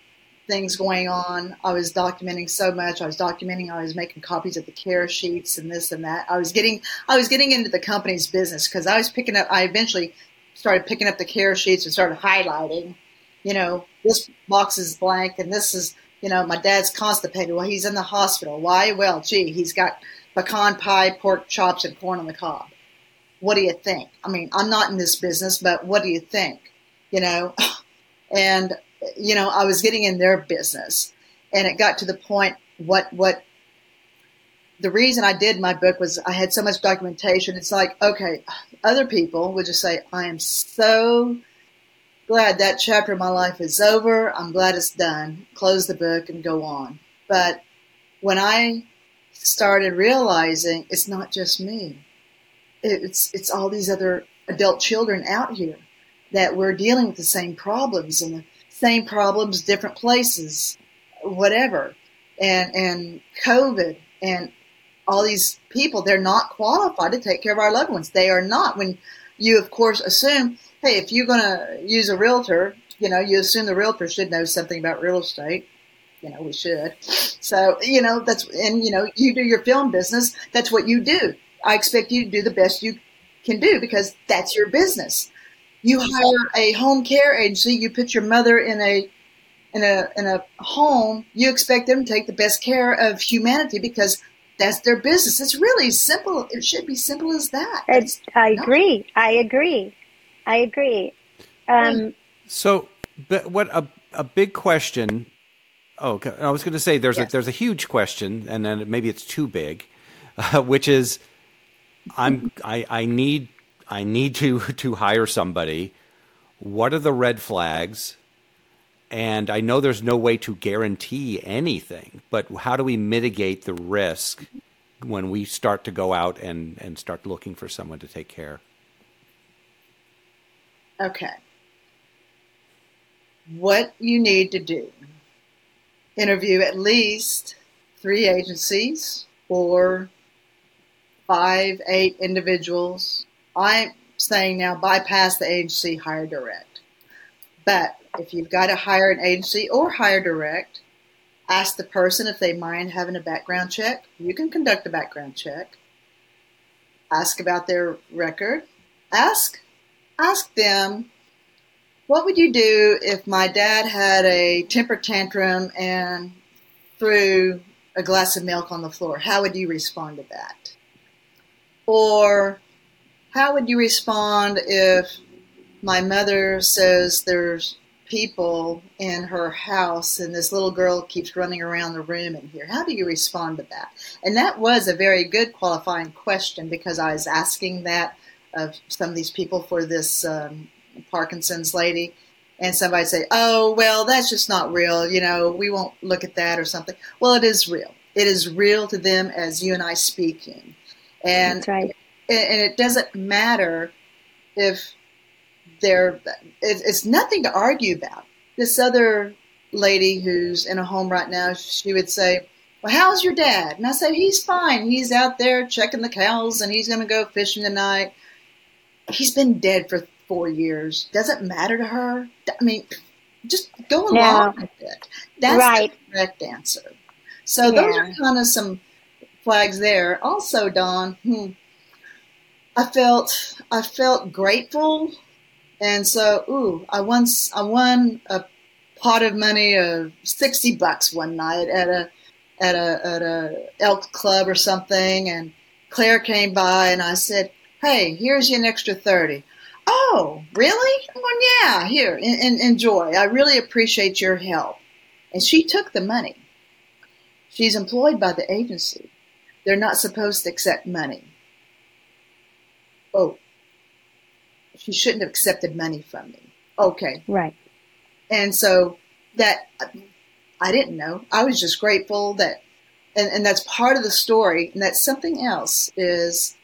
things going on. I was documenting so much. I was documenting. I was making copies of the care sheets and this and that. I was getting, I was getting into the company's business because I was picking up. I eventually started picking up the care sheets and started highlighting. You know, this box is blank, and this is, you know, my dad's constipated. Well, he's in the hospital. Why? Well, gee, he's got pecan pie, pork chops, and corn on the cob. What do you think? I mean, I'm not in this business, but what do you think? You know, [SIGHS] and you know, I was getting in their business, and it got to the point what what the reason I did my book was I had so much documentation. It's like, okay, other people would just say, I am so glad that chapter of my life is over. I'm glad it's done. Close the book and go on. But when I started realizing it's not just me. It's it's all these other adult children out here that we're dealing with the same problems and same problems, different places, whatever. And and COVID and all these people, they're not qualified to take care of our loved ones. They are not. When you, of course, assume, hey, if you're going to use a realtor, you know, you assume the realtor should know something about real estate you know, we should. So, you know, that's, and, you know, you do your film business. That's what you do. I expect you to do the best you can do because that's your business. You hire a home care agency, you put your mother in a, in a, in a home, you expect them to take the best care of humanity because that's their business. It's really simple. It should be simple as that. It's, I agree. I agree. I agree. Um, so, but what a, a big question Oh, okay. I was going to say there's yes. a there's a huge question, and then maybe it's too big, uh, [LAUGHS] which is, I'm I, I need I need to [LAUGHS] to hire somebody. What are the red flags? And I know there's no way to guarantee anything, but how do we mitigate the risk when we start to go out and, and start looking for someone to take care? Okay. What you need to do interview at least three agencies or five, eight individuals. I'm saying now bypass the agency, hire direct. But if you've got to hire an agency or hire direct, ask the person if they mind having a background check. You can conduct a background check. Ask about their record. Ask ask them what would you do if my dad had a temper tantrum and threw a glass of milk on the floor? How would you respond to that? Or how would you respond if my mother says there's people in her house and this little girl keeps running around the room in here? How do you respond to that? And that was a very good qualifying question because I was asking that of some of these people for this um, Parkinson's lady, and somebody say, "Oh, well, that's just not real. You know, we won't look at that or something." Well, it is real. It is real to them as you and I speaking, and that's right. And it doesn't matter if they're. It's nothing to argue about. This other lady who's in a home right now, she would say, well, how's your dad? And I say, he's fine. He's out there checking the cows and he's going to go fishing tonight. He's been dead for four years doesn't matter to her. I mean, just go along no. with it. That's right. the correct answer. So yeah. those are kind of some flags there. Also, Don, hmm, I felt I felt grateful, and so ooh, I once I won a pot of money of sixty bucks one night at a at a at a elk club or something, and Claire came by and I said, "Hey, here's you an extra 30 Oh, really? Well, yeah, here, and enjoy. I really appreciate your help. And she took the money. She's employed by the agency. They're not supposed to accept money. Oh, she shouldn't have accepted money from me. Okay. Right. And so that, I didn't know. I was just grateful that, and, and that's part of the story. And that's something else is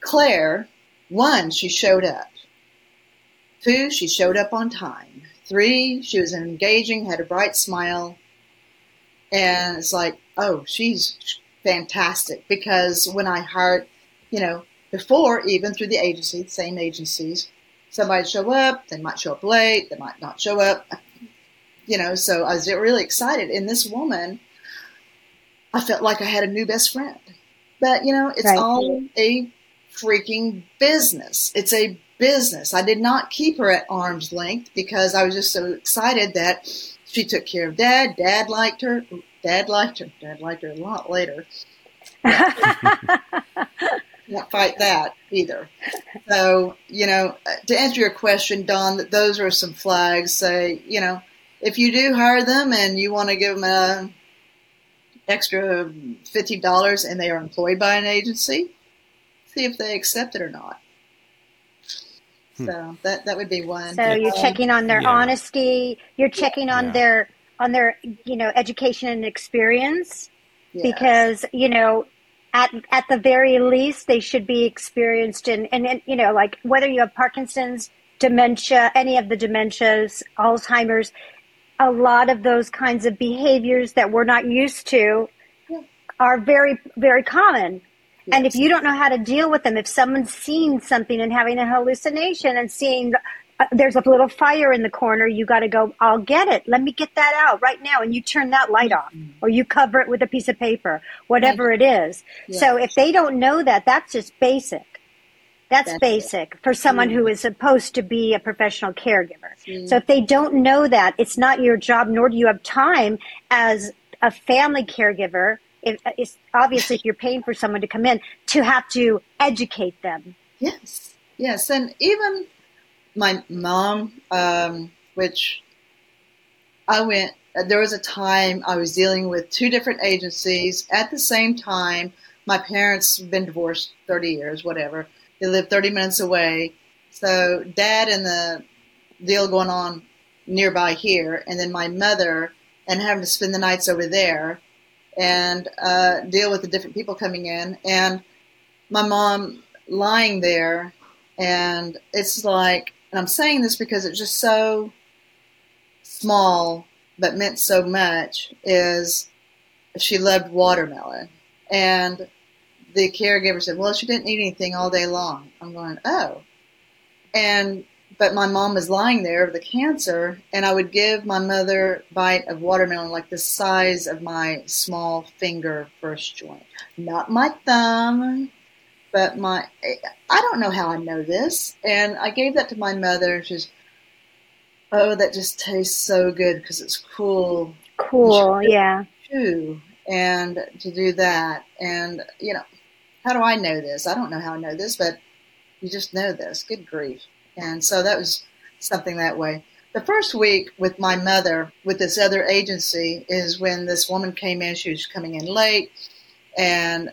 Claire one, she showed up. Two, she showed up on time. Three, she was engaging, had a bright smile. And it's like, oh, she's fantastic. Because when I hired, you know, before, even through the agency, the same agencies, somebody show up, they might show up late, they might not show up. You know, so I was really excited. And this woman, I felt like I had a new best friend. But, you know, it's right. all a freaking business. It's a business. I did not keep her at arm's length because I was just so excited that she took care of dad. Dad liked her. Dad liked her. Dad liked her a lot later. [LAUGHS] Not fight that either. So, you know, to answer your question, Don, that those are some flags. Say, you know, if you do hire them and you want to give them a extra fifty dollars and they are employed by an agency, see if they accept it or not. Hmm. So that that would be one. So you're um, checking on their yeah. honesty. You're checking on yeah. their on their you know education and experience yes. because you know at at the very least they should be experienced in and, and you know like whether you have Parkinson's, dementia, any of the dementias, Alzheimer's, a lot of those kinds of behaviors that we're not used to are very very common Yes. And if you don't know how to deal with them, if someone's seeing something and having a hallucination and seeing Uh, there's a little fire in the corner. You got to go, I'll get it. Let me get that out right now. And you turn that light off or you cover it with a piece of paper, whatever it is. So if they don't know that, that's just basic. That's, That's basic for someone who is supposed to be a professional caregiver. Mm. So if they don't know that, it's not your job, nor do you have time as a family caregiver. If, uh, it's obviously if you're paying for someone to come in to have to educate them. Yes, yes, and even my mom, um, which I went. There was a time I was dealing with two different agencies at the same time. My parents been divorced thirty years, whatever. They lived thirty minutes away, so dad and the deal going on nearby here, and then my mother and having to spend the nights over there and uh, deal with the different people coming in, and my mom lying there, and it's like, and I'm saying this because it's just so small but meant so much. Is she loved watermelon, and the caregiver said, "Well, she didn't eat anything all day long." I'm going, "Oh," and but my mom was lying there with the cancer, and I would give my mother a bite of watermelon like the size of my small finger first joint, not my thumb, but my. I don't know how I know this, and I gave that to my mother, and she's, oh, that just tastes so good because it's cool Cool. Yeah. too, and to do that, and you know, how do I know this? I don't know how I know this, but you just know this. Good grief. And so that was something that way. The first week with my mother with this other agency is when this woman came in. She was coming in late and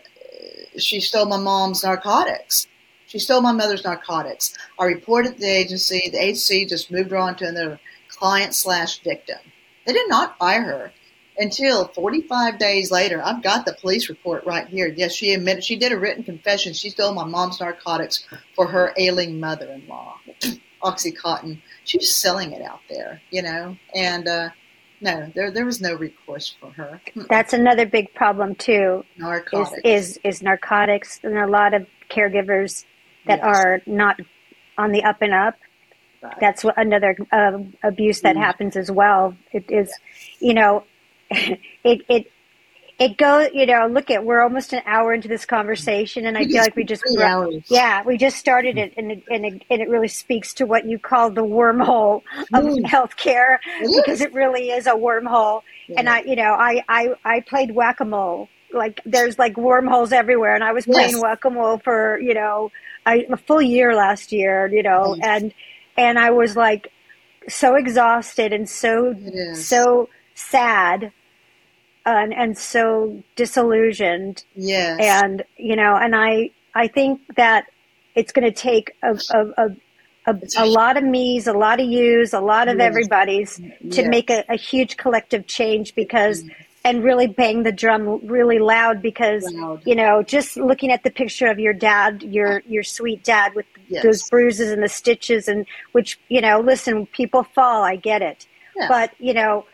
she stole my mom's narcotics. She stole my mother's narcotics. I reported the agency. The agency just moved her on to another client slash victim. They did not fire her until 45 days later. I've got the police report right here. Yes, she admitted she did a written confession. She stole my mom's narcotics for her ailing mother-in-law, OxyContin. She was selling it out there, you know, and uh, no, there there was no recourse for her. That's another big problem too. Is Narcotics. is is narcotics, and a lot of caregivers that Yes. are not on the up and up. Right. That's another um, abuse that Mm. happens as well. It is, you know, [LAUGHS] it it it goes. You know, look at we're almost an hour into this conversation, and I feel like we just yeah we just started it, and it, and it, and it really speaks to what you call the wormhole of Mm. healthcare because it really is a wormhole. And I, you know, I I I played whack a mole. Like there's like wormholes everywhere, and I was playing Yes. whack a mole for you know a, a full year last year. You know, Yes. and and I was like so exhausted and so so sad and and so disillusioned Yes. and you know and i i think that it's going to take a a, a a, a lot of me's, a lot of you's, a lot of Yes. everybody's to Yes. make a, a huge collective change because, and really bang the drum really loud because, Loud. you know, just looking at the picture of your dad, your, your sweet dad with Yes. those bruises and the stitches and which, you know, listen, people fall, I get it. Yeah. But, you know,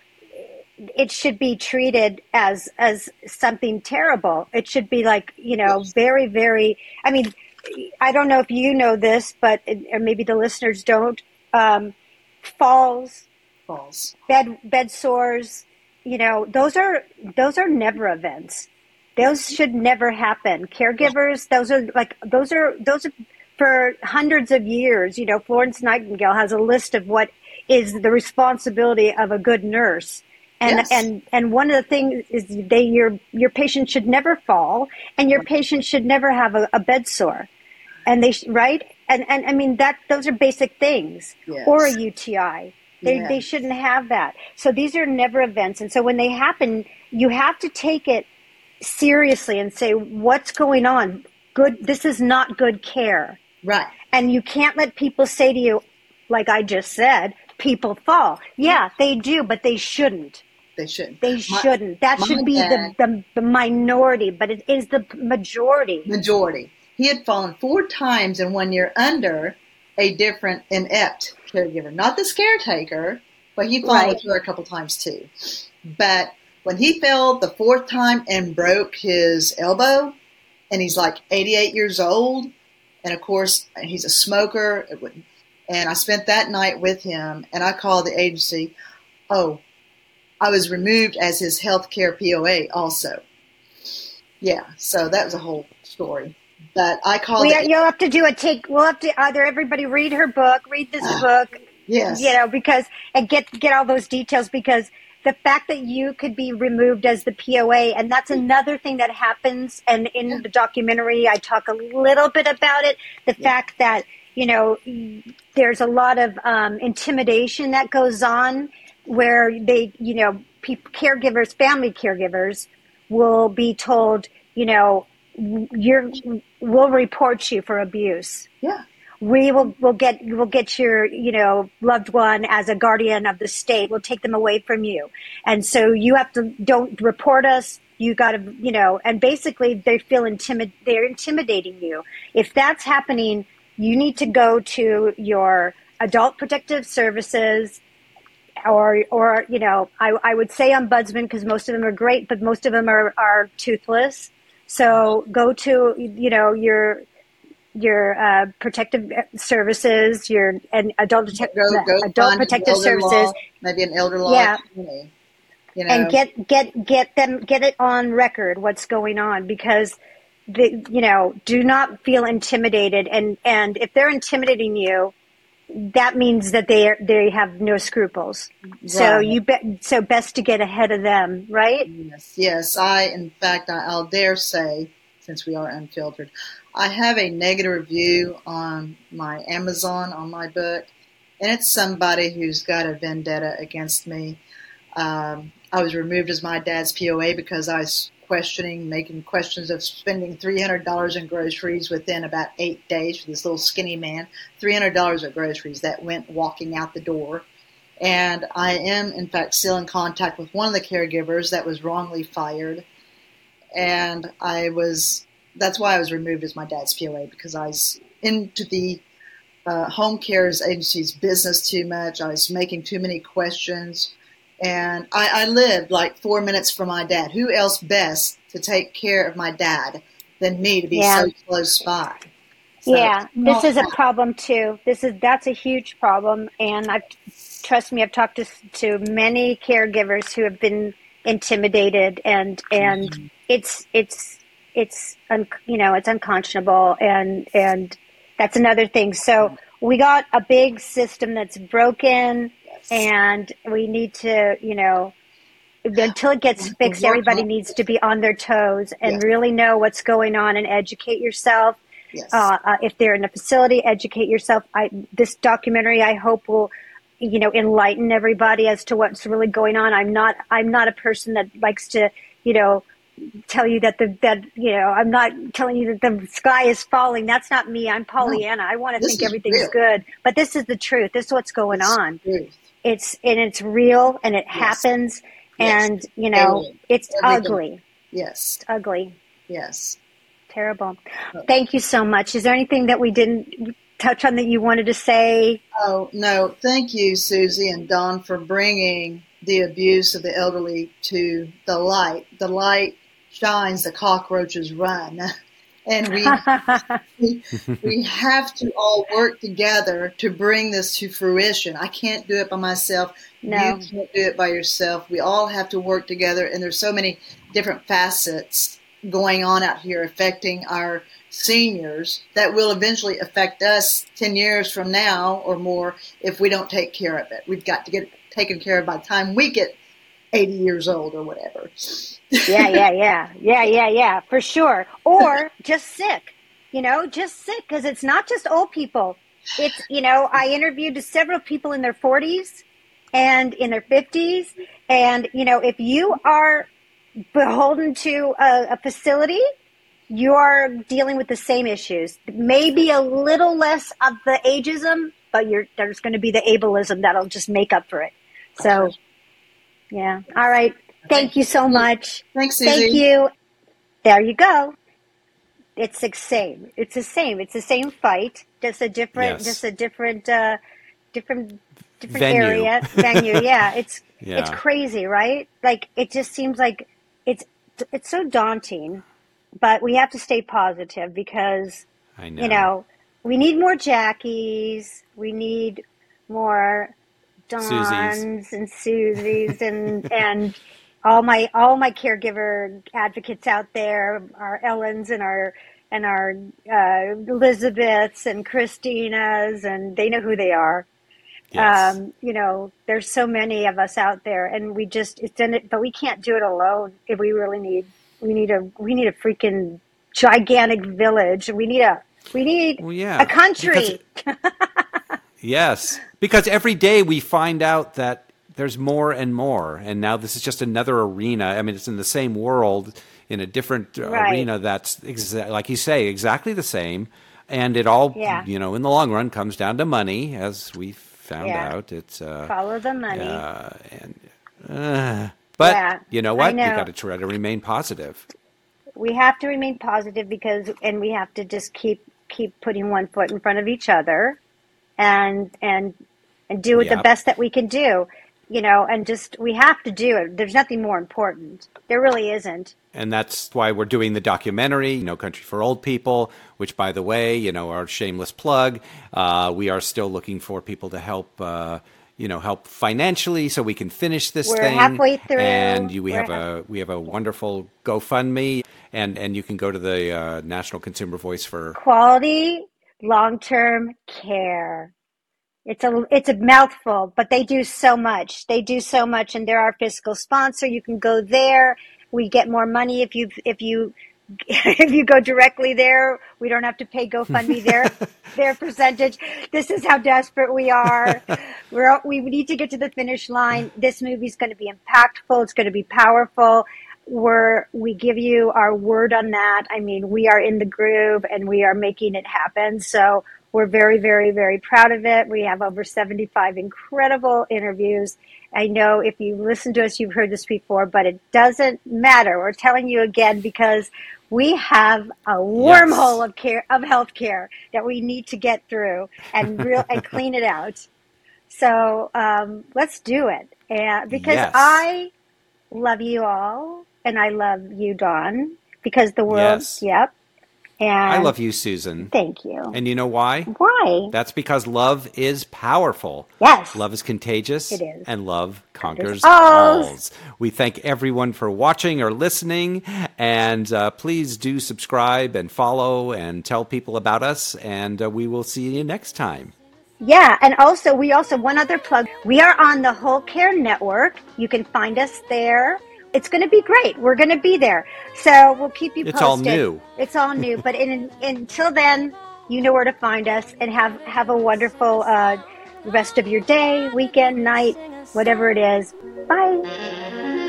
it should be treated as as something terrible. It should be like you know very very. I mean, I don't know if you know this, but or maybe the listeners don't. Um, falls, falls. bed bed sores, you know, those are those are never events. Those should never happen. Caregivers, those are like those are those are for hundreds of years. You know, Florence Nightingale has a list of what is the responsibility of a good nurse. And Yes. and and one of the things is they your your patient should never fall, and your patient should never have a, a bed sore, and they right and and I mean that those are basic things, Yes. or a UTI. They Yes. they shouldn't have that. So these are never events, and so when they happen, you have to take it seriously and say what's going on. Good. This is not good care. Right. And you can't let people say to you, like I just said, people fall. Yeah, they do, but they shouldn't. They shouldn't. They My- shouldn't. That should be the, dad- the, the minority, but it is the majority. majority. He had fallen four times in one year under a different inept caregiver, not this caretaker, but he fallen Right. with her a couple times too. But when he fell the fourth time and broke his elbow, and he's like 88 years old, and of course he's a smoker, And I spent that night with him, and I called the agency. Oh, I was removed as his health care POA also. Yeah, so that was a whole story. But I called. We, the, you'll have to do a take. We'll have to either everybody read her book, read this book, yes, you know, because and get get all those details because the fact that you could be removed as the POA, and that's another thing that happens. And in Yeah. the documentary, I talk a little bit about it. The fact that you know there's a lot of um, intimidation that goes on, where they, you know, caregivers, family caregivers, will be told, you know, you're we'll report you for abuse. Yeah, we will will get will get your you know loved one as a guardian of the state. We'll take them away from you. And so you have to don't report us. You got to you know and basically they feel intimid they're intimidating you. If that's happening you need to go to your adult protective services or or you know I, I would say ombudsman because most of them are great but most of them are, are toothless. So go to you know your your uh, protective services, your and adult go go adult protective services, law, maybe an elder law Yeah. attorney, You know, and get get get them get it on record what's going on because the you know do not feel intimidated. And and if they're intimidating you that means that they are, they have no scruples so you bet so best to get ahead of them right Yes, yes. I, in fact, I, I'll dare say, since we are unfiltered, I have a negative review on my Amazon on my book, and it's somebody who's got a vendetta against me. Um, I was removed as my dad's POA because I was questioning, making questions of spending $300 in groceries within about eight days for this little skinny man. $300 of groceries that went walking out the door. And I am, in fact, still in contact with one of the caregivers that was wrongly fired. And I was, that's why I was removed as my dad's POA because I was into the uh, home cares agency's business too much. I was making too many questions. And I, I lived like four minutes from my dad. Who else best to take care of my dad than me to be Yeah. so close by? So, yeah this is a problem too this is that's a huge problem and i've trust me i've talked to to many caregivers who have been intimidated and and mm-hmm. it's it's it's un, you know it's unconscionable and and that's another thing so we got a big system that's broken. And we need to you know until it gets fixed everybody needs to be on their toes and Yes. really know what's going on and educate yourself yes. uh, uh, if they're in a facility, educate yourself. I, this documentary, I hope, will you know enlighten everybody as to what's really going on. I'm not I'm not a person that likes to you know tell you that the that you know I'm not telling you that the sky is falling. That's not me. I'm Pollyanna. I want to think everything's real. good, but this is the truth. This is what's going It's on. truth. It's and it's real and it Yes. happens. Yes. And you know it's Everything. ugly, Yes, ugly, yes. terrible. Oh. Thank you so much. Is there anything that we didn't touch on that you wanted to say? Oh, no. Thank you, Susie and Don, for bringing the abuse of the elderly to the light. The light shines, the cockroaches run. [LAUGHS] And we, we, we have to all work together to bring this to fruition. I can't do it by myself. No. You can't do it by yourself. We all have to work together, and there's so many different facets going on out here affecting our seniors that will eventually affect us 10 years from now or more if we don't take care of it. We've got to get taken care of by the time we get 80 years old or whatever. yeah, yeah, yeah, yeah, yeah, yeah, for sure. Or just sick, you know, just sick because it's not just old people. It's you know, I interviewed several people in their forties and in their fifties, and you know, if you are beholden to a, a facility, you are dealing with the same issues. Maybe a little less of the ageism, but you're there's going to be the ableism that'll just make up for it. So, yeah. All right. Thank you so much. Thanks, Susie. Thank you. There you go. It's the same. It's the same. It's the same fight. Just a different. Yes. Just a different. Uh, different. Different Venue. area. Venue. [LAUGHS] Yeah. It's. Yeah. It's crazy, right? Like it just seems like it's. It's so daunting, but we have to stay positive because I know. you know we need more Jackies. We need more Dons Susies. and Susies and [LAUGHS] and all my all my caregiver advocates out there, our Ellens and our and our uh, Elizabeths and Christinas, and they know who they are. Yes. Um, you know, there's so many of us out there, and we just it's in it, but we can't do it alone. If we really need, we need a we need a freaking gigantic village. We need a we need Well, yeah, a country. [LAUGHS] Yes, because every day we find out that there's more and more, and now this is just another arena. I mean, it's in the same world in a different uh, Right. arena that's exa- like you say, exactly the same, and it all, Yeah. you know, in the long run comes down to money, as we found Yeah. out. It's uh, Follow the money. uh, and uh, but Yeah, you know what? We know. got to try to remain positive. we have to remain positive because and we have to just keep keep putting one foot in front of each other and and and do it the best that we can do you know and just we have to do it. There's nothing more important. There really isn't. And that's why we're doing the documentary no country for old people which by the way you know our shameless plug uh, we are still looking for people to help uh, you know help financially so we can finish this We're thing. halfway through. and you, we We're have a we have a wonderful gofundme and and you can go to the uh, national consumer voice for quality long-term care. It's a it's a mouthful but they do so much. They do so much and they're our fiscal sponsor. You can go there. We get more money if you if you [LAUGHS] if you go directly there. We don't have to pay gofundme their [LAUGHS] their percentage. This is how desperate we are. [LAUGHS] We're we need to get to the finish line. This movie's going to be impactful. It's going to be powerful we're we give you our word on that. I mean we are in the groove and we are making it happen. So we're very very very proud of it. We have over 75 incredible interviews. I know if you listen to us you've heard this before but it doesn't matter. We're telling you again because we have a wormhole of care of healthcare that we need to get through and real and [LAUGHS] clean it out. So um, let's do it. And because Yes. i love you all and i love you Don because the world Yes. yep and i love you susan thank you and you know why why that's because love is powerful yes Love is contagious. It is. And Love Conquers Alz. We thank everyone for watching or listening. And uh, please do subscribe and follow and tell people about us. And uh, we will see you next time. Yeah, and also we also one other plug. We are on the Whole Care Network. You can find us there. It's going to be great. We're going to be there. So we'll keep you posted. It's all new. It's all new. [LAUGHS] but in, until then, you know where to find us and have have a wonderful uh, rest of your day, weekend, night, whatever it is. Bye.